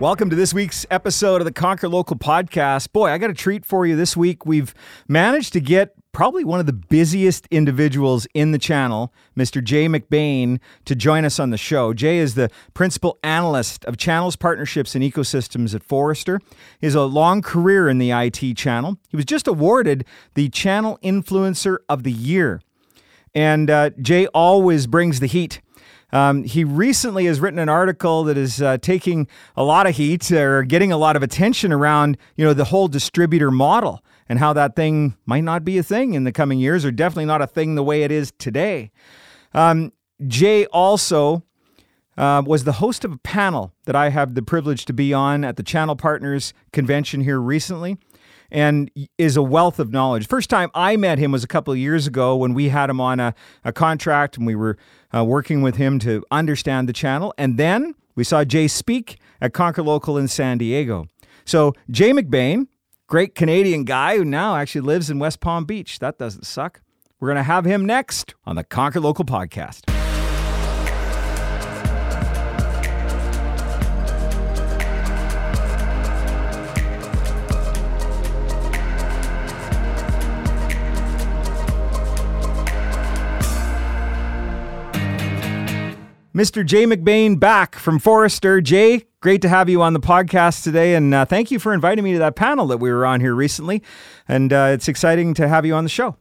Welcome to this week's episode of the Conquer Local podcast. Boy, I got a treat for you this week. We've managed to get probably one of the busiest individuals in the channel, Mr. Jay McBain, to join us on the show. Jay is the principal analyst of channels, partnerships, and ecosystems at Forrester. He has a long career in the IT channel. He was just awarded the Channel Influencer of the Year. And uh, Jay always brings the heat um, he recently has written an article that is uh, taking a lot of heat or getting a lot of attention around, you know, the whole distributor model and how that thing might not be a thing in the coming years, or definitely not a thing the way it is today. Um, Jay also uh, was the host of a panel that I have the privilege to be on at the Channel Partners convention here recently and is a wealth of knowledge. First time I met him was a couple of years ago when we had him on a, a contract and we were uh, working with him to understand the channel. And then we saw Jay speak at Conquer Local in San Diego. So, Jay McBain, great Canadian guy who now actually lives in West Palm Beach. That doesn't suck. We're going to have him next on the Conquer Local podcast. Mr. Jay McBain back from Forrester. Jay, great to have you on the podcast today. And uh, thank you for inviting me to that panel that we were on here recently. And uh, it's exciting to have you on the show.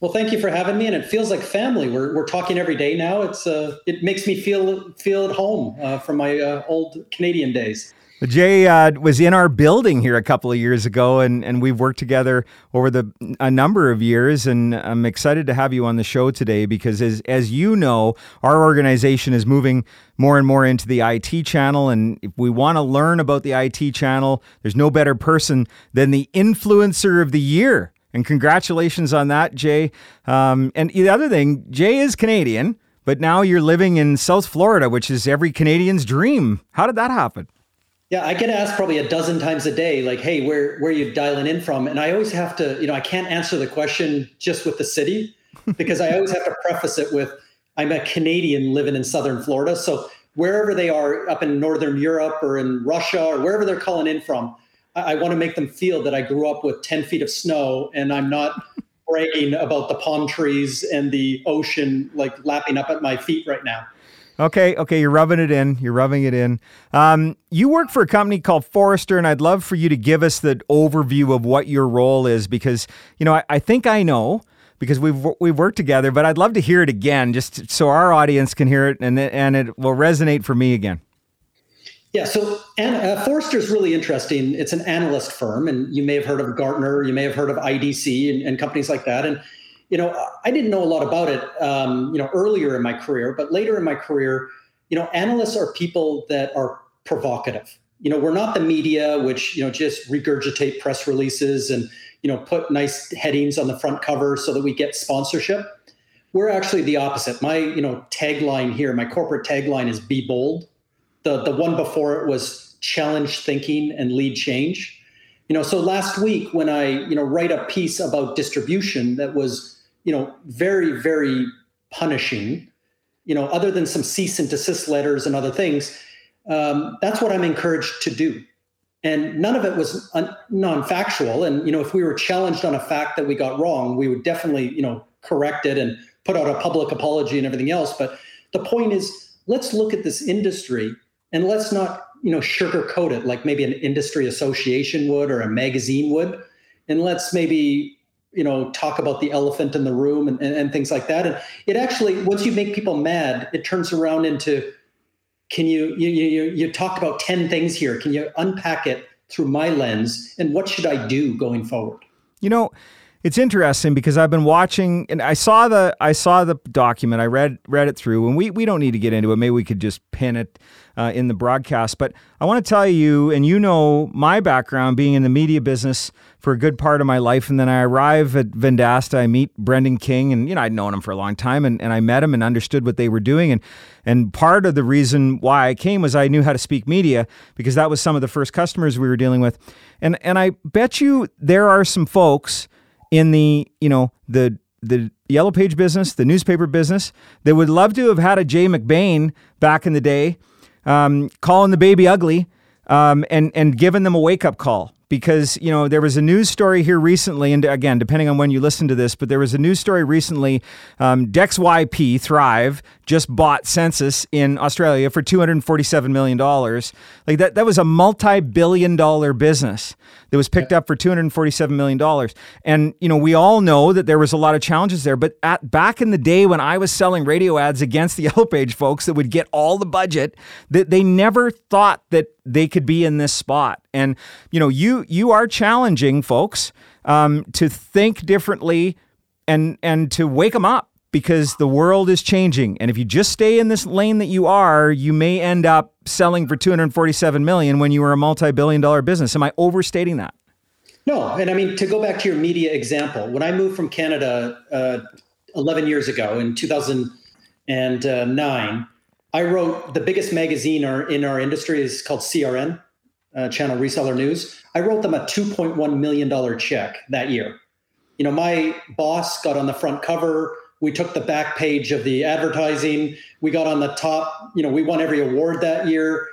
Well, thank you for having me, and it feels like family. We're, we're talking every day now. It's uh, it makes me feel feel at home uh, from my uh, old Canadian days. Jay uh, was in our building here a couple of years ago, and, and we've worked together over the a number of years. And I'm excited to have you on the show today because, as as you know, our organization is moving more and more into the IT channel. And if we want to learn about the IT channel, there's no better person than the influencer of the year. And congratulations on that, Jay. Um, and the other thing, Jay is Canadian, but now you're living in South Florida, which is every Canadian's dream. How did that happen? Yeah, I get asked probably a dozen times a day, like, "Hey, where where are you dialing in from?" And I always have to, you know, I can't answer the question just with the city because I always have to preface it with, "I'm a Canadian living in Southern Florida." So wherever they are, up in Northern Europe or in Russia or wherever they're calling in from, I, I want to make them feel that I grew up with ten feet of snow and I'm not bragging about the palm trees and the ocean like lapping up at my feet right now. Okay, okay, you're rubbing it in. You're rubbing it in. Um, you work for a company called Forrester, and I'd love for you to give us the overview of what your role is because you know I, I think I know because we've we've worked together, but I'd love to hear it again just so our audience can hear it and and it will resonate for me again. Yeah, so uh, Forrester is really interesting. It's an analyst firm, and you may have heard of Gartner, you may have heard of IDC, and, and companies like that, and you know, I didn't know a lot about it, um, you know, earlier in my career, but later in my career, you know, analysts are people that are provocative. You know, we're not the media, which you know just regurgitate press releases and you know put nice headings on the front cover so that we get sponsorship. We're actually the opposite. My you know tagline here, my corporate tagline is "Be bold." The the one before it was challenge thinking and lead change. You know, so last week when I you know write a piece about distribution that was you know, very, very punishing, you know, other than some cease and desist letters and other things. Um, that's what I'm encouraged to do. And none of it was un- non-factual. And you know, if we were challenged on a fact that we got wrong, we would definitely, you know, correct it and put out a public apology and everything else. But the point is, let's look at this industry and let's not, you know, sugarcoat it like maybe an industry association would or a magazine would. And let's maybe you know talk about the elephant in the room and, and, and, things like that and it actually once you make people mad it turns around into can you you you, you talk about 10 things here can you unpack it through my lens and what should i do going forward you know it's interesting because I've been watching and I saw the I saw the document. I read read it through and we we don't need to get into it. Maybe we could just pin it uh, in the broadcast. But I want to tell you, and you know my background being in the media business for a good part of my life. And then I arrive at Vendasta, I meet Brendan King, and you know I'd known him for a long time, and, and I met him and understood what they were doing. And and part of the reason why I came was I knew how to speak media because that was some of the first customers we were dealing with. And and I bet you there are some folks in the you know the the yellow page business, the newspaper business, that would love to have had a Jay McBain back in the day, um, calling the baby ugly, um, and and giving them a wake up call because you know there was a news story here recently, and again, depending on when you listen to this, but there was a news story recently. Um, DexYP Thryv just bought Sensis in Australia for two hundred forty-seven million dollars. Like that, that was a multi-billion-dollar business that was picked up for two hundred forty-seven million dollars. And you know, we all know that there was a lot of challenges there. But at back in the day when I was selling radio ads against the Yellow Page folks that would get all the budget, that they never thought that they could be in this spot. And you know, you you are challenging folks um, to think differently and and to wake them up because the world is changing. And if you just stay in this lane that you are you may end up selling for 247 million when you were a multi-billion dollar business. Am i overstating that? No and i mean to go back to your media example when i moved from canada uh, 11 years ago in 2009 i wrote the biggest magazine in our industry is called crn uh, channel reseller news. I wrote them a 2.1 million dollar check that year. You know my boss got on the front cover. We took the back page of the advertising. We got on the top you know we won every award that year.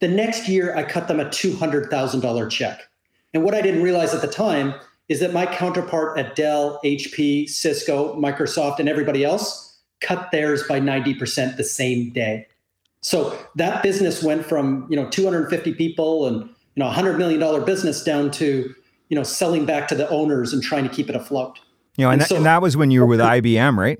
The next year i cut them a $200000 check. And what i didn't realize at the time is that my counterpart at dell hp cisco microsoft and everybody else cut theirs by 90% the same day so that business went from you know 250 people and you know a 100 million dollar business down to you know selling back to the owners and trying to keep it afloat you know, and, and, that, so, and that was when you were with IBM, right?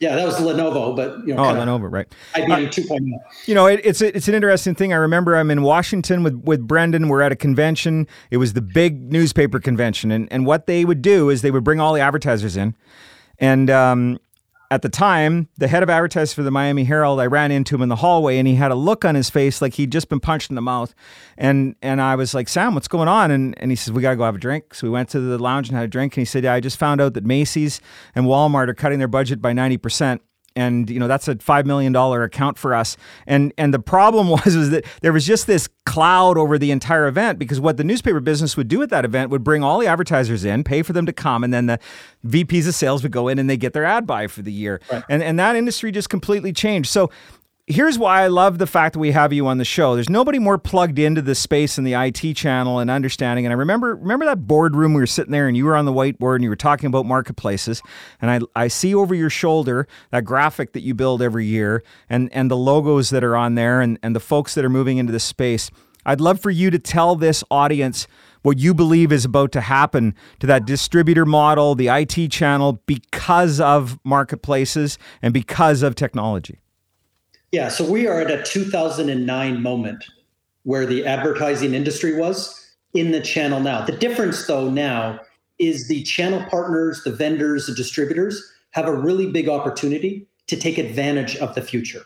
Yeah, that was Lenovo, but you know, oh, Lenovo, right? IBM uh, 2.0. You know, it, it's a, it's an interesting thing. I remember I'm in Washington with with Brendan. We're at a convention. It was the big newspaper convention, and and what they would do is they would bring all the advertisers in, and um, at the time, the head of advertising for the Miami Herald, I ran into him in the hallway and he had a look on his face like he'd just been punched in the mouth. And and I was like, Sam, what's going on? And, and he says, We got to go have a drink. So we went to the lounge and had a drink. And he said, Yeah, I just found out that Macy's and Walmart are cutting their budget by 90% and you know that's a five million dollar account for us. And and the problem was was that there was just this cloud over the entire event because what the newspaper business would do at that event would bring all the advertisers in, pay for them to come, and then the VPs of sales would go in and they get their ad buy for the year. Right. And and that industry just completely changed. So here's why I love the fact that we have you on the show. There's nobody more plugged into the space in the IT channel and understanding. And I remember remember that boardroom we were sitting there and you were on the whiteboard and you were talking about marketplaces. And I I see over your shoulder that graphic that you build every year and and the logos that are on there and, and the folks that are moving into this space. I'd love for you to tell this audience what you believe is about to happen to that distributor model, the IT channel, because of marketplaces and because of technology. Yeah, so we are at a 2009 moment where the advertising industry was in the channel now. The difference, though, now is the channel partners, the vendors, the distributors have a really big opportunity to take advantage of the future.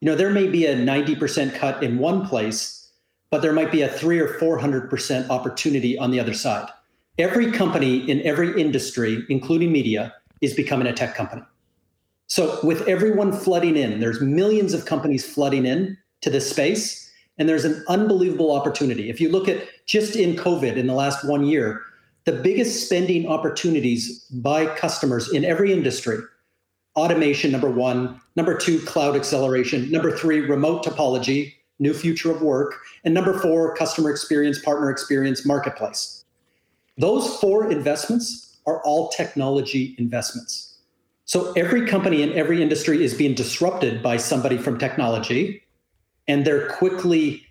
You know, there may be a 90% cut in one place, but there might be a three or 400% opportunity on the other side. Every company in every industry, including media, is becoming a tech company. So with everyone flooding in, there's millions of companies flooding in to this space, and there's an unbelievable opportunity. If you look at just in COVID in the last one year, the biggest spending opportunities by customers in every industry automation number one number two cloud acceleration number three remote topology new future of work and number four customer experience partner experience marketplace those four investments are all technology investments so every company in every industry is being disrupted by somebody from technology, and they're quickly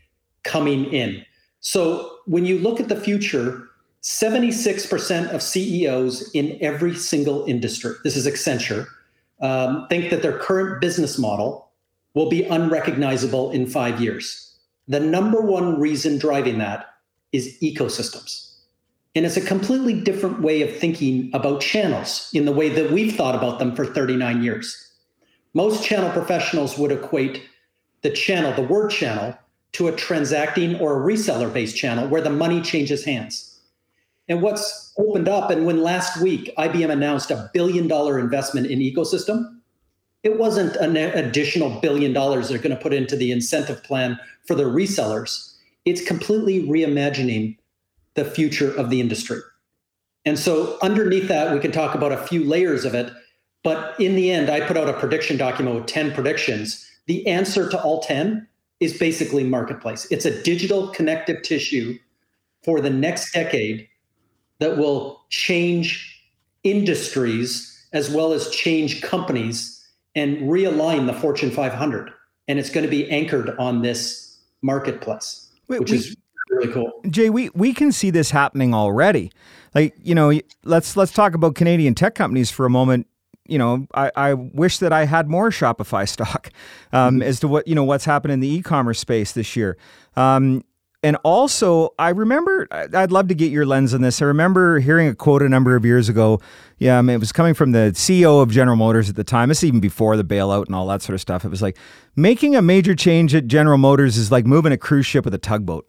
coming in. So when you look at the future, 76% of CEOs in every single industry, this is Accenture, um, think that their current business model will be unrecognizable in five years. The number one reason driving that is ecosystems. And it's a completely different way of thinking about channels in the way that we've thought about them for 39 years. Most channel professionals would equate the channel, the word channel, to a transacting or a reseller based channel where the money changes hands. And what's opened up, and when last week IBM announced a billion dollar investment in ecosystem, it wasn't an additional billion dollars they're going to put into the incentive plan for their resellers. It's completely reimagining the future of the industry. And so, underneath that, we can talk about a few layers of it. But in the end, I put out a prediction document with 10 predictions. The answer to all 10 is basically marketplace. It's a digital connective tissue for the next decade that will change industries as well as change companies and realign the Fortune 500. And it's going to be anchored on this marketplace, Wait, which we, is really cool. Jay, we, we can see this happening already. Like, you know, let's let's talk about Canadian tech companies for a moment. You know, I, I wish that I had more Shopify stock um, mm-hmm. as to what, you know, what's happened in the e-commerce space this year. Um, and also, I remember, I'd love to get your lens on this. I remember hearing a quote a number of years ago. Yeah, I mean, it was coming from the CEO of General Motors at the time. This even before the bailout and all that sort of stuff. It was like making a major change at General Motors is like moving a cruise ship with a tugboat.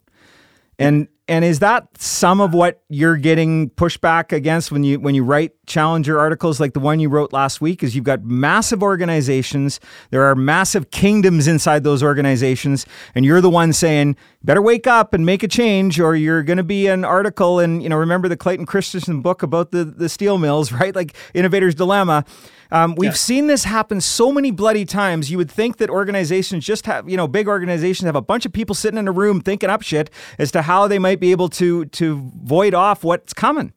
And and is that some of what you're getting pushback against when you when you write challenger articles like the one you wrote last week is you've got massive organizations. There are massive kingdoms inside those organizations and you're the one saying better wake up and make a change or you're going to be an article and you know remember the Clayton Christensen book about the the steel mills right? Like innovator's dilemma um, we've yes. seen this happen so many bloody times. You would think that organizations just have, you know, big organizations have a bunch of people sitting in a room thinking up shit as to how they might be able to to void off what's coming.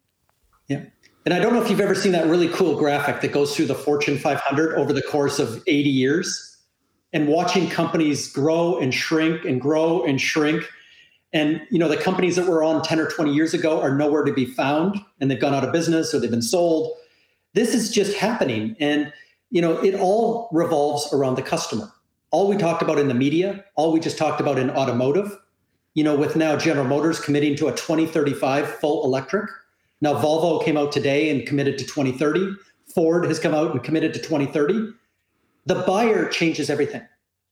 Yeah. And I don't know if you've ever seen that really cool graphic that goes through the Fortune 500 over the course of 80 years and watching companies grow and shrink and grow and shrink. And you know, the companies that were on 10 or 20 years ago are nowhere to be found and they've gone out of business or they've been sold this is just happening. And, you know, it all revolves around the customer. All we talked about in the media, all we just talked about in automotive, you know, with now General Motors committing to a 2035 full electric. Now, Volvo came out today and committed to 2030. Ford has come out and committed to 2030. The buyer changes everything.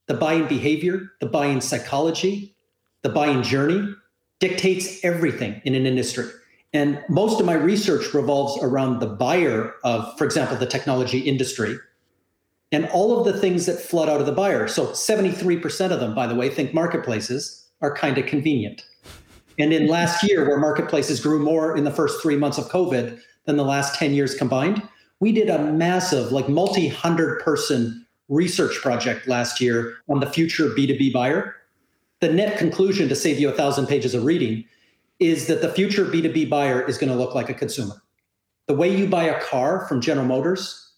The buying behavior, the buying psychology, the buying journey dictates everything in an industry. And most of my research revolves around the buyer of, for example, the technology industry and all of the things that flood out of the buyer. So 73% of them, by the way, think marketplaces are kind of convenient. And in last year, where marketplaces grew more in the first three months of COVID than the last 10 years combined, we did a massive, like multi hundred person research project last year on the future B2B buyer. The net conclusion, to save you a thousand pages of reading, is that the future B2B buyer is going to look like a consumer. The way you buy a car from General Motors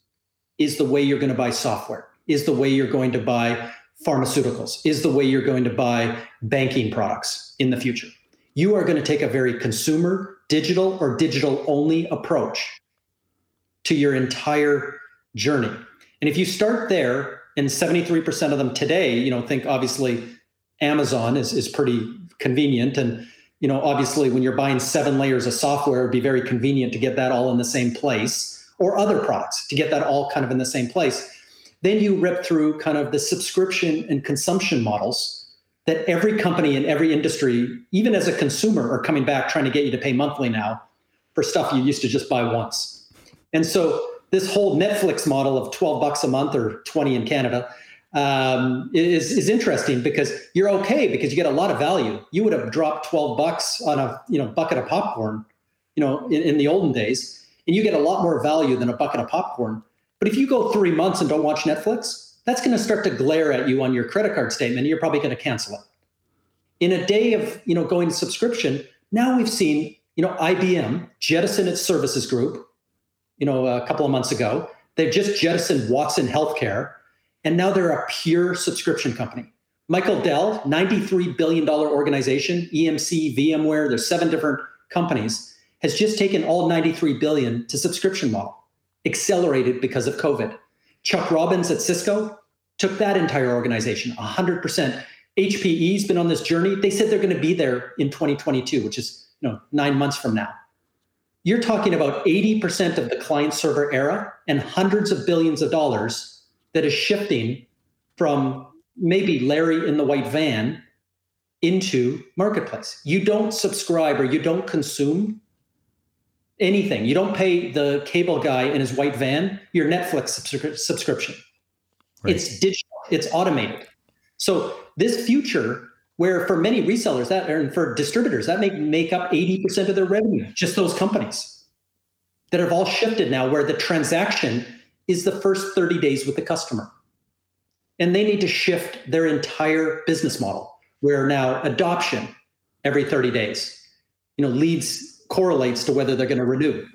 is the way you're going to buy software, is the way you're going to buy pharmaceuticals, is the way you're going to buy banking products in the future. You are going to take a very consumer, digital, or digital only approach to your entire journey. And if you start there, and 73% of them today, you know, think obviously Amazon is, is pretty convenient and you know, obviously when you're buying seven layers of software, it'd be very convenient to get that all in the same place or other products to get that all kind of in the same place. Then you rip through kind of the subscription and consumption models that every company in every industry, even as a consumer, are coming back trying to get you to pay monthly now for stuff you used to just buy once. And so this whole Netflix model of 12 bucks a month or 20 in Canada um, is is interesting because you're okay because you get a lot of value. You would have dropped 12 bucks on a you know bucket of popcorn, you know, in, in the olden days, and you get a lot more value than a bucket of popcorn. But if you go three months and don't watch Netflix, that's going to start to glare at you on your credit card statement. And you're probably going to cancel it. In a day of you know going to subscription, now we've seen you know IBM jettison its services group, you know, a couple of months ago. They've just jettisoned Watson Healthcare and now they're a pure subscription company. Michael Dell, $93 billion organization, EMC, VMware, there's seven different companies, has just taken all 93 billion to subscription model, accelerated because of COVID. Chuck Robbins at Cisco took that entire organization, 100%. HPE's been on this journey. They said they're going to be there in 2022, which is you know nine months from now. You're talking about 80% of the client server era and hundreds of billions of dollars that is shifting from maybe Larry in the white van into marketplace. You don't subscribe or you don't consume anything. You don't pay the cable guy in his white van your Netflix subscri- subscription. Right. It's digital, it's automated. So this future where for many resellers that and for distributors that may make up 80% of their revenue, just those companies that have all shifted now where the transaction is the first 30 days with the customer. And they need to shift their entire business model where now adoption every 30 days, you know, leads correlates to whether they're going to renew.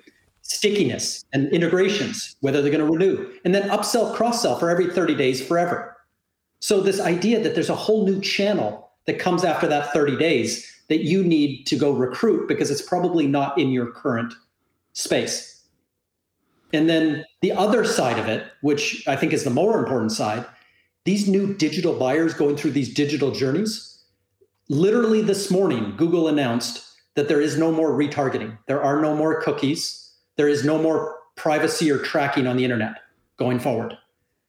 Stickiness and integrations, whether they're going to renew, and then upsell, cross sell for every 30 days forever. So, this idea that there's a whole new channel that comes after that 30 days that you need to go recruit because it's probably not in your current space. And then the other side of it, which I think is the more important side, these new digital buyers going through these digital journeys. Literally this morning, Google announced that there is no more retargeting. There are no more cookies. There is no more privacy or tracking on the internet going forward.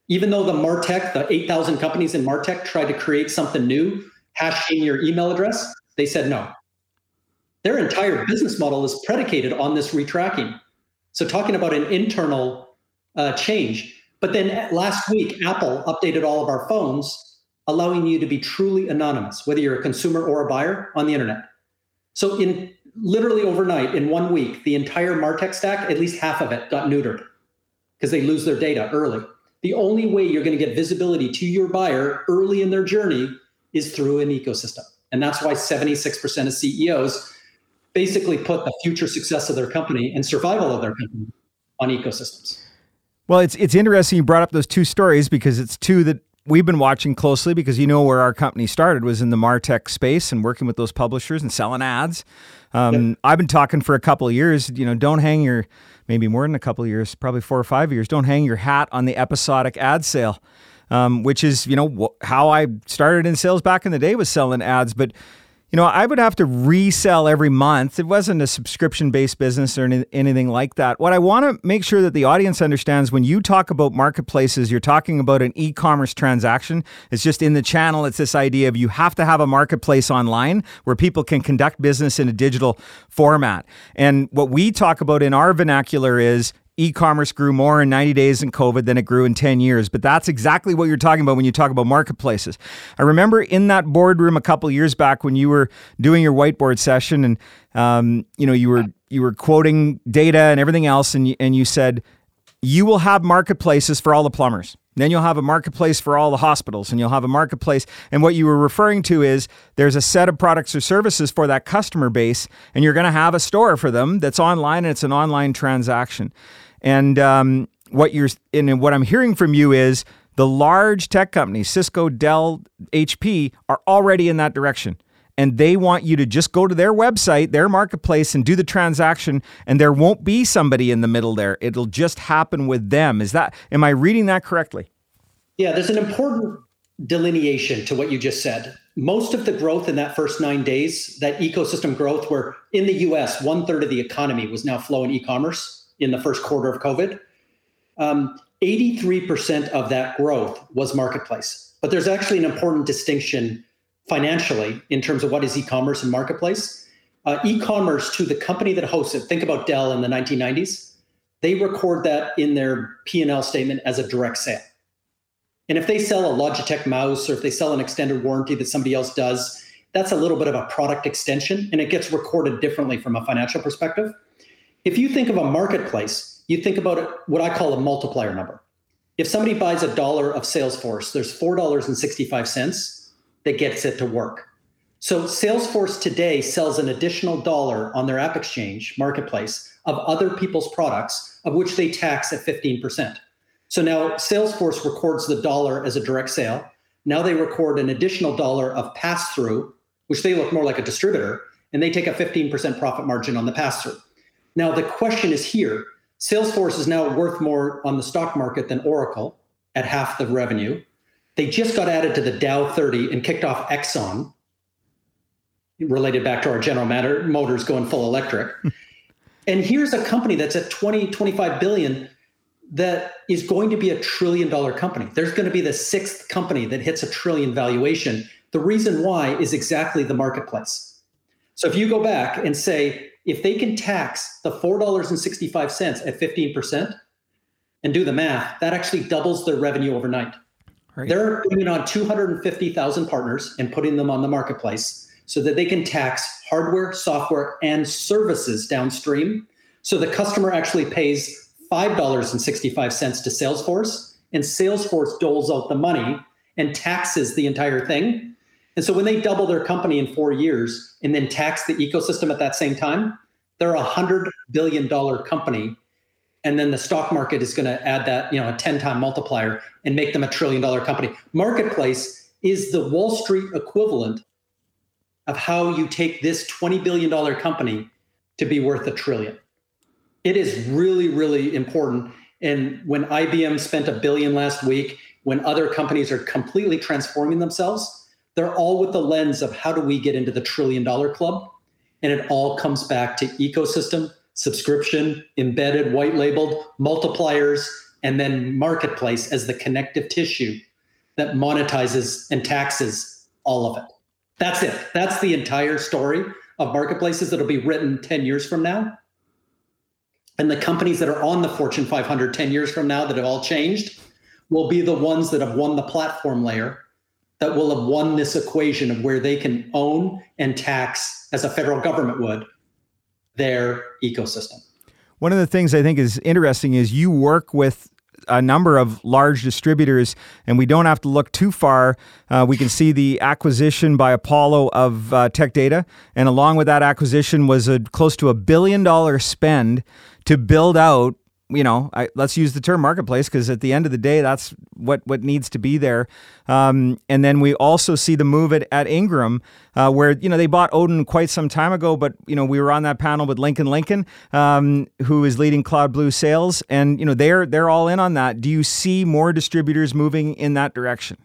Even though the Martech, the 8,000 companies in Martech tried to create something new, hashing your email address, they said no. Their entire business model is predicated on this retracking. So, talking about an internal uh, change. But then last week, Apple updated all of our phones, allowing you to be truly anonymous, whether you're a consumer or a buyer on the internet. So in literally overnight, in one week, the entire Martech stack, at least half of it got neutered because they lose their data early. The only way you're going to get visibility to your buyer early in their journey is through an ecosystem. And that's why 76% of CEOs basically put the future success of their company and survival of their company on ecosystems. Well, it's it's interesting you brought up those two stories because it's two that we've been watching closely because you know where our company started was in the Martech space and working with those publishers and selling ads. Um, yep. I've been talking for a couple of years. You know, don't hang your maybe more than a couple of years, probably four or five years. Don't hang your hat on the episodic ad sale. Um, which is, you know, wh- how I started in sales back in the day was selling ads. But you know, I would have to resell every month. It wasn't a subscription based business or any, anything like that. What I want to make sure that the audience understands when you talk about marketplaces, you're talking about an e commerce transaction. It's just in the channel, it's this idea of you have to have a marketplace online where people can conduct business in a digital format. And what we talk about in our vernacular is e-commerce grew more in 90 days in COVID than it grew in 10 years. But that's exactly what you're talking about when you talk about marketplaces. I remember in that boardroom a couple years back when you were doing your whiteboard session and um, you know you were you were quoting data and everything else, and you, and you said you will have marketplaces for all the plumbers. Then you'll have a marketplace for all the hospitals, and you'll have a marketplace. And what you were referring to is there's a set of products or services for that customer base, and you're going to have a store for them that's online and it's an online transaction. And um, what you're and what I'm hearing from you is the large tech companies, Cisco, Dell, HP, are already in that direction. And they want you to just go to their website, their marketplace, and do the transaction, and there won't be somebody in the middle there. It'll just happen with them. Is that am I reading that correctly? Yeah, there's an important delineation to what you just said. Most of the growth in that first nine days, that ecosystem growth, where in the US, one third of the economy was now flowing e commerce in the first quarter of COVID. Um, 83% of that growth was marketplace. But there's actually an important distinction financially in terms of what is e-commerce and marketplace. Uh, e-commerce to the company that hosts it. Think about Dell in the 1990s. They record that in their P&L statement as a direct sale. And if they sell a Logitech mouse or if they sell an extended warranty that somebody else does, that's a little bit of a product extension and it gets recorded differently from a financial perspective. If you think of a marketplace, you think about what I call a multiplier number. If somebody buys a dollar of Salesforce, there's $4.65 that gets it to work. So Salesforce today sells an additional dollar on their App Exchange marketplace of other people's products, of which they tax at 15%. So now Salesforce records the dollar as a direct sale. Now they record an additional dollar of pass through, which they look more like a distributor, and they take a 15% profit margin on the pass through. Now, the question is here Salesforce is now worth more on the stock market than Oracle at half the revenue. They just got added to the Dow 30 and kicked off Exxon, related back to our General Matter Motors going full electric. and here's a company that's at 20, 25 billion that is going to be a trillion dollar company. There's going to be the sixth company that hits a trillion valuation. The reason why is exactly the marketplace. So if you go back and say, if they can tax the $4.65 at 15% and do the math, that actually doubles their revenue overnight. Right. They're bringing on 250,000 partners and putting them on the marketplace so that they can tax hardware, software, and services downstream. So the customer actually pays $5.65 to Salesforce, and Salesforce doles out the money and taxes the entire thing. And so when they double their company in four years and then tax the ecosystem at that same time, they're a hundred billion dollar company. And then the stock market is going to add that, you know, a 10 time multiplier and make them a trillion dollar company. Marketplace is the Wall Street equivalent of how you take this $20 billion company to be worth a trillion it is really, really important. And when IBM spent a billion last week, when other companies are completely transforming themselves, they're all with the lens of how do we get into the trillion dollar club? And it all comes back to ecosystem, subscription, embedded, white labeled, multipliers, and then marketplace as the connective tissue that monetizes and taxes all of it. That's it. That's the entire story of marketplaces that'll be written 10 years from now and the companies that are on the Fortune 500 10 years from now that have all changed will be the ones that have won the platform layer that will have won this equation of where they can own and tax as a federal government would their ecosystem. One of the things I think is interesting is you work with a number of large distributors, and we don't have to look too far. Uh, we can see the acquisition by Apollo of uh, Tech Data, and along with that acquisition was a close to a billion dollar spend to build out you know, I, let's use the term marketplace because at the end of the day, that's what what needs to be there. Um, and then we also see the move at, at Ingram, uh, where you know they bought Odin quite some time ago, but you know we were on that panel with Lincoln Lincoln, um, who is leading Cloud Blue sales, and you know they're they're all in on that. Do you see more distributors moving in that direction?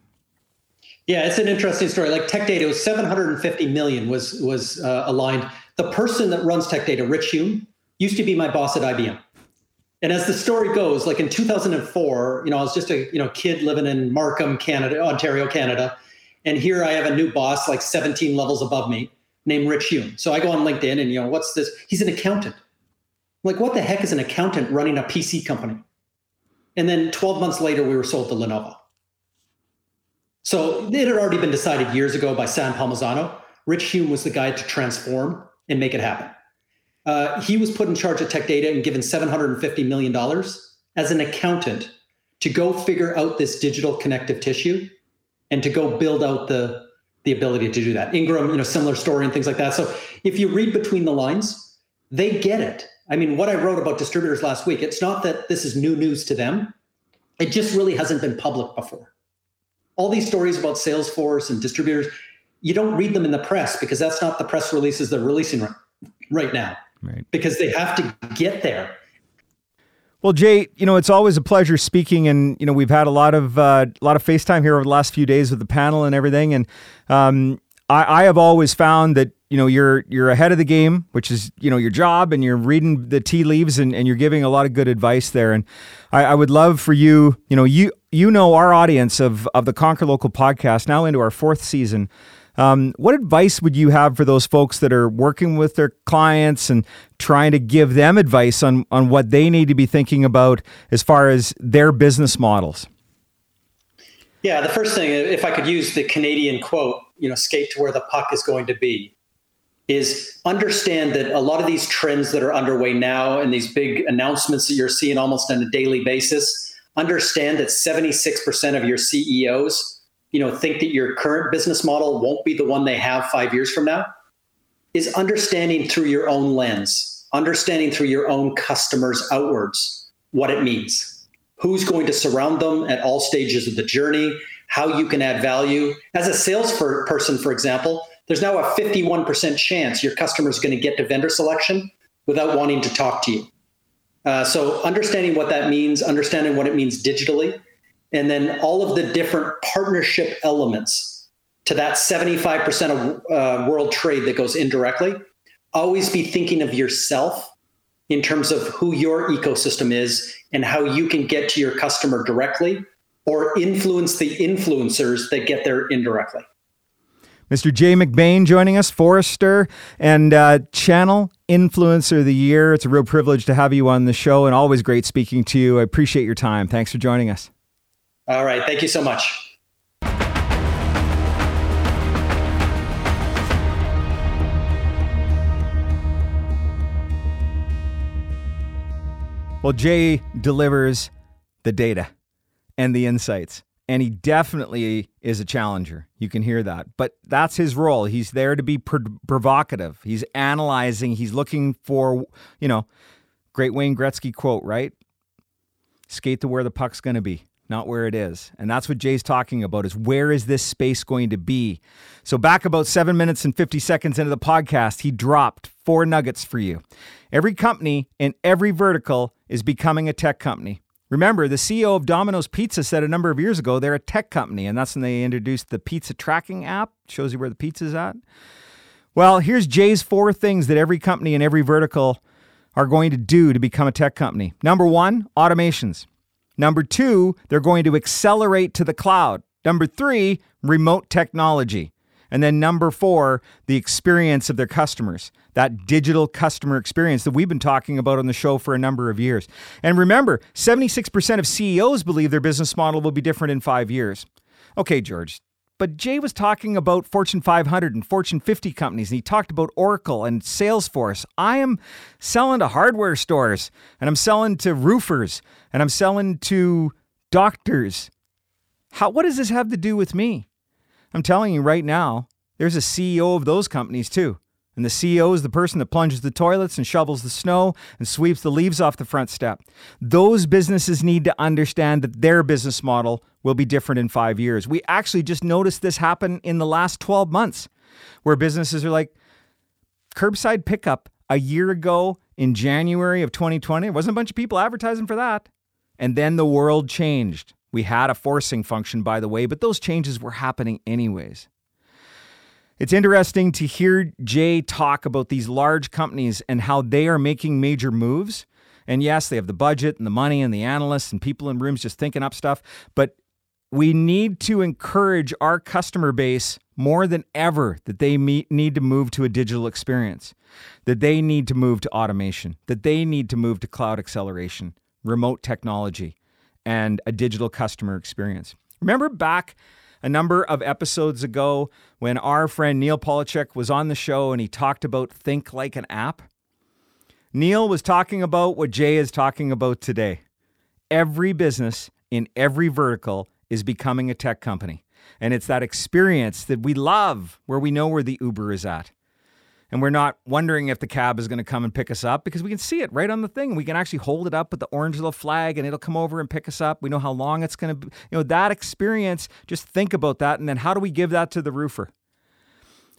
Yeah, it's an interesting story. Like Tech Data was 750 million was was uh, aligned. The person that runs Tech Data, Rich Hume, used to be my boss at IBM. And as the story goes, like in 2004, you know, I was just a you know kid living in Markham, Canada, Ontario, Canada, and here I have a new boss like 17 levels above me named Rich Hume. So I go on LinkedIn and you know, what's this? He's an accountant. I'm like, what the heck is an accountant running a PC company? And then 12 months later, we were sold to Lenovo. So it had already been decided years ago by Sam Palmisano. Rich Hume was the guy to transform and make it happen. Uh, he was put in charge of tech data and given $750 million as an accountant to go figure out this digital connective tissue and to go build out the the ability to do that. Ingram, you know, similar story and things like that. So if you read between the lines, they get it. I mean, what I wrote about distributors last week, it's not that this is new news to them. It just really hasn't been public before. All these stories about Salesforce and distributors, you don't read them in the press because that's not the press releases they're releasing right, right now right. because they have to get there. Well, Jay, you know it's always a pleasure speaking, and you know we've had a lot of uh, a lot of FaceTime here over the last few days with the panel and everything, and um, I, I have always found that you know you're you're ahead of the game, which is you know your job, and you're reading the tea leaves, and, and you're giving a lot of good advice there, and I, I would love for you, you know, you you know our audience of of the Conquer Local podcast now into our fourth season. Um, what advice would you have for those folks that are working with their clients and trying to give them advice on, on what they need to be thinking about as far as their business models? Yeah, the first thing, if I could use the Canadian quote, you know, skate to where the puck is going to be, is understand that a lot of these trends that are underway now and these big announcements that you're seeing almost on a daily basis, understand that 76% of your CEOs you know think that your current business model won't be the one they have five years from now is understanding through your own lens understanding through your own customers outwards what it means. Who's going to surround them at all stages of the journey how you can add value. As a salesperson for example there's now a 51% chance your customer is going to get to vendor selection without wanting to talk to you. Uh, so understanding what that means understanding what it means digitally and then all of the different partnership elements to that 75% of uh, world trade that goes indirectly always be thinking of yourself in terms of who your ecosystem is and how you can get to your customer directly or influence the influencers that get there indirectly. Mr. Jay McBain joining us, Forrester and uh, Channel Influencer of the Year. It's a real privilege to have you on the show and always great speaking to you. I appreciate your time. Thanks for joining us. All right. Thank you so much. Well, Jay delivers the data and the insights, and he definitely is a challenger. You can hear that. But that's his role. He's there to be provocative. He's analyzing, he's looking for, you know, great Wayne Gretzky quote, right? Skate to where the puck's going to be not where it is. And that's what Jay's talking about is where is this space going to be? So back about 7 minutes and 50 seconds into the podcast, he dropped four nuggets for you. Every company in every vertical is becoming a tech company. Remember, the CEO of Domino's Pizza said a number of years ago they're a tech company, and that's when they introduced the pizza tracking app, shows you where the pizza's at. Well, here's Jay's four things that every company in every vertical are going to do to become a tech company. Number one, automations. Number two, they're going to accelerate to the cloud. Number three, remote technology. And then number four, the experience of their customers, that digital customer experience that we've been talking about on the show for a number of years. And remember, 76% of CEOs believe their business model will be different in five years. Okay, George, but Jay was talking about Fortune 500 and Fortune 50 companies, and he talked about Oracle and Salesforce. I am selling to hardware stores, and I'm selling to roofers, and I'm selling to doctors. How, what does this have to do with me? I'm telling you right now, there's a CEO of those companies too. And the CEO is the person that plunges the toilets and shovels the snow and sweeps the leaves off the front step. Those businesses need to understand that their business model will be different in five years. We actually just noticed this happen in the last 12 months, where businesses are like, curbside pickup a year ago in January of 2020, it wasn't a bunch of people advertising for that. And then the world changed. We had a forcing function, by the way, but those changes were happening anyways. It's interesting to hear Jay talk about these large companies and how they are making major moves. And yes, they have the budget and the money and the analysts and people in rooms just thinking up stuff. But we need to encourage our customer base more than ever that they meet, need to move to a digital experience, that they need to move to automation, that they need to move to cloud acceleration, remote technology and a digital customer experience. Remember back a number of episodes ago when our friend Neil Polachek was on the show and he talked about think like an app? Neil was talking about what Jay is talking about today. Every business in every vertical is becoming a tech company. And it's that experience that we love where we know where the Uber is at and we're not wondering if the cab is going to come and pick us up because we can see it right on the thing. We can actually hold it up with the orange little flag and it'll come over and pick us up. We know how long it's going to be. You know, that experience, just think about that. And then how do we give that to the roofer?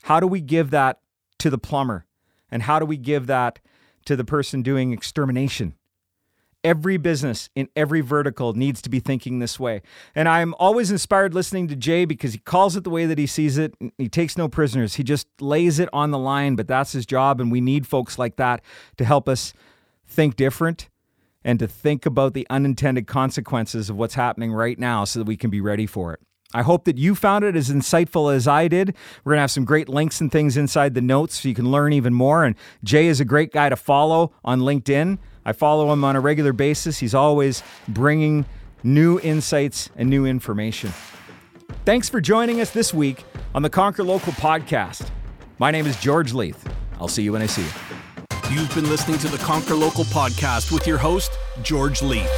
How do we give that to the plumber? And how do we give that to the person doing extermination? Every business in every vertical needs to be thinking this way. And I'm always inspired listening to Jay because he calls it the way that he sees it. He takes no prisoners. He just lays it on the line, but that's his job. And we need folks like that to help us think different and to think about the unintended consequences of what's happening right now so that we can be ready for it. I hope that you found it as insightful as I did. We're going to have some great links and things inside the notes so you can learn even more. And Jay is a great guy to follow on LinkedIn. I follow him on a regular basis. He's always bringing new insights and new information. Thanks for joining us this week on the Conquer Local podcast. My name is George Leith. I'll see you when I see you. You've been listening to the Conquer Local podcast with your host, George Leith.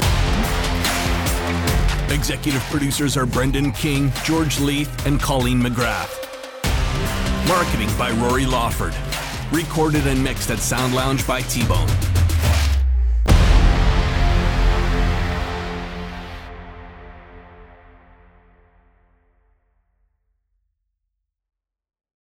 Executive producers are Brendan King, George Leith, and Colleen McGrath. Marketing by Rory Lawford. Recorded and mixed at Sound Lounge by T Bone.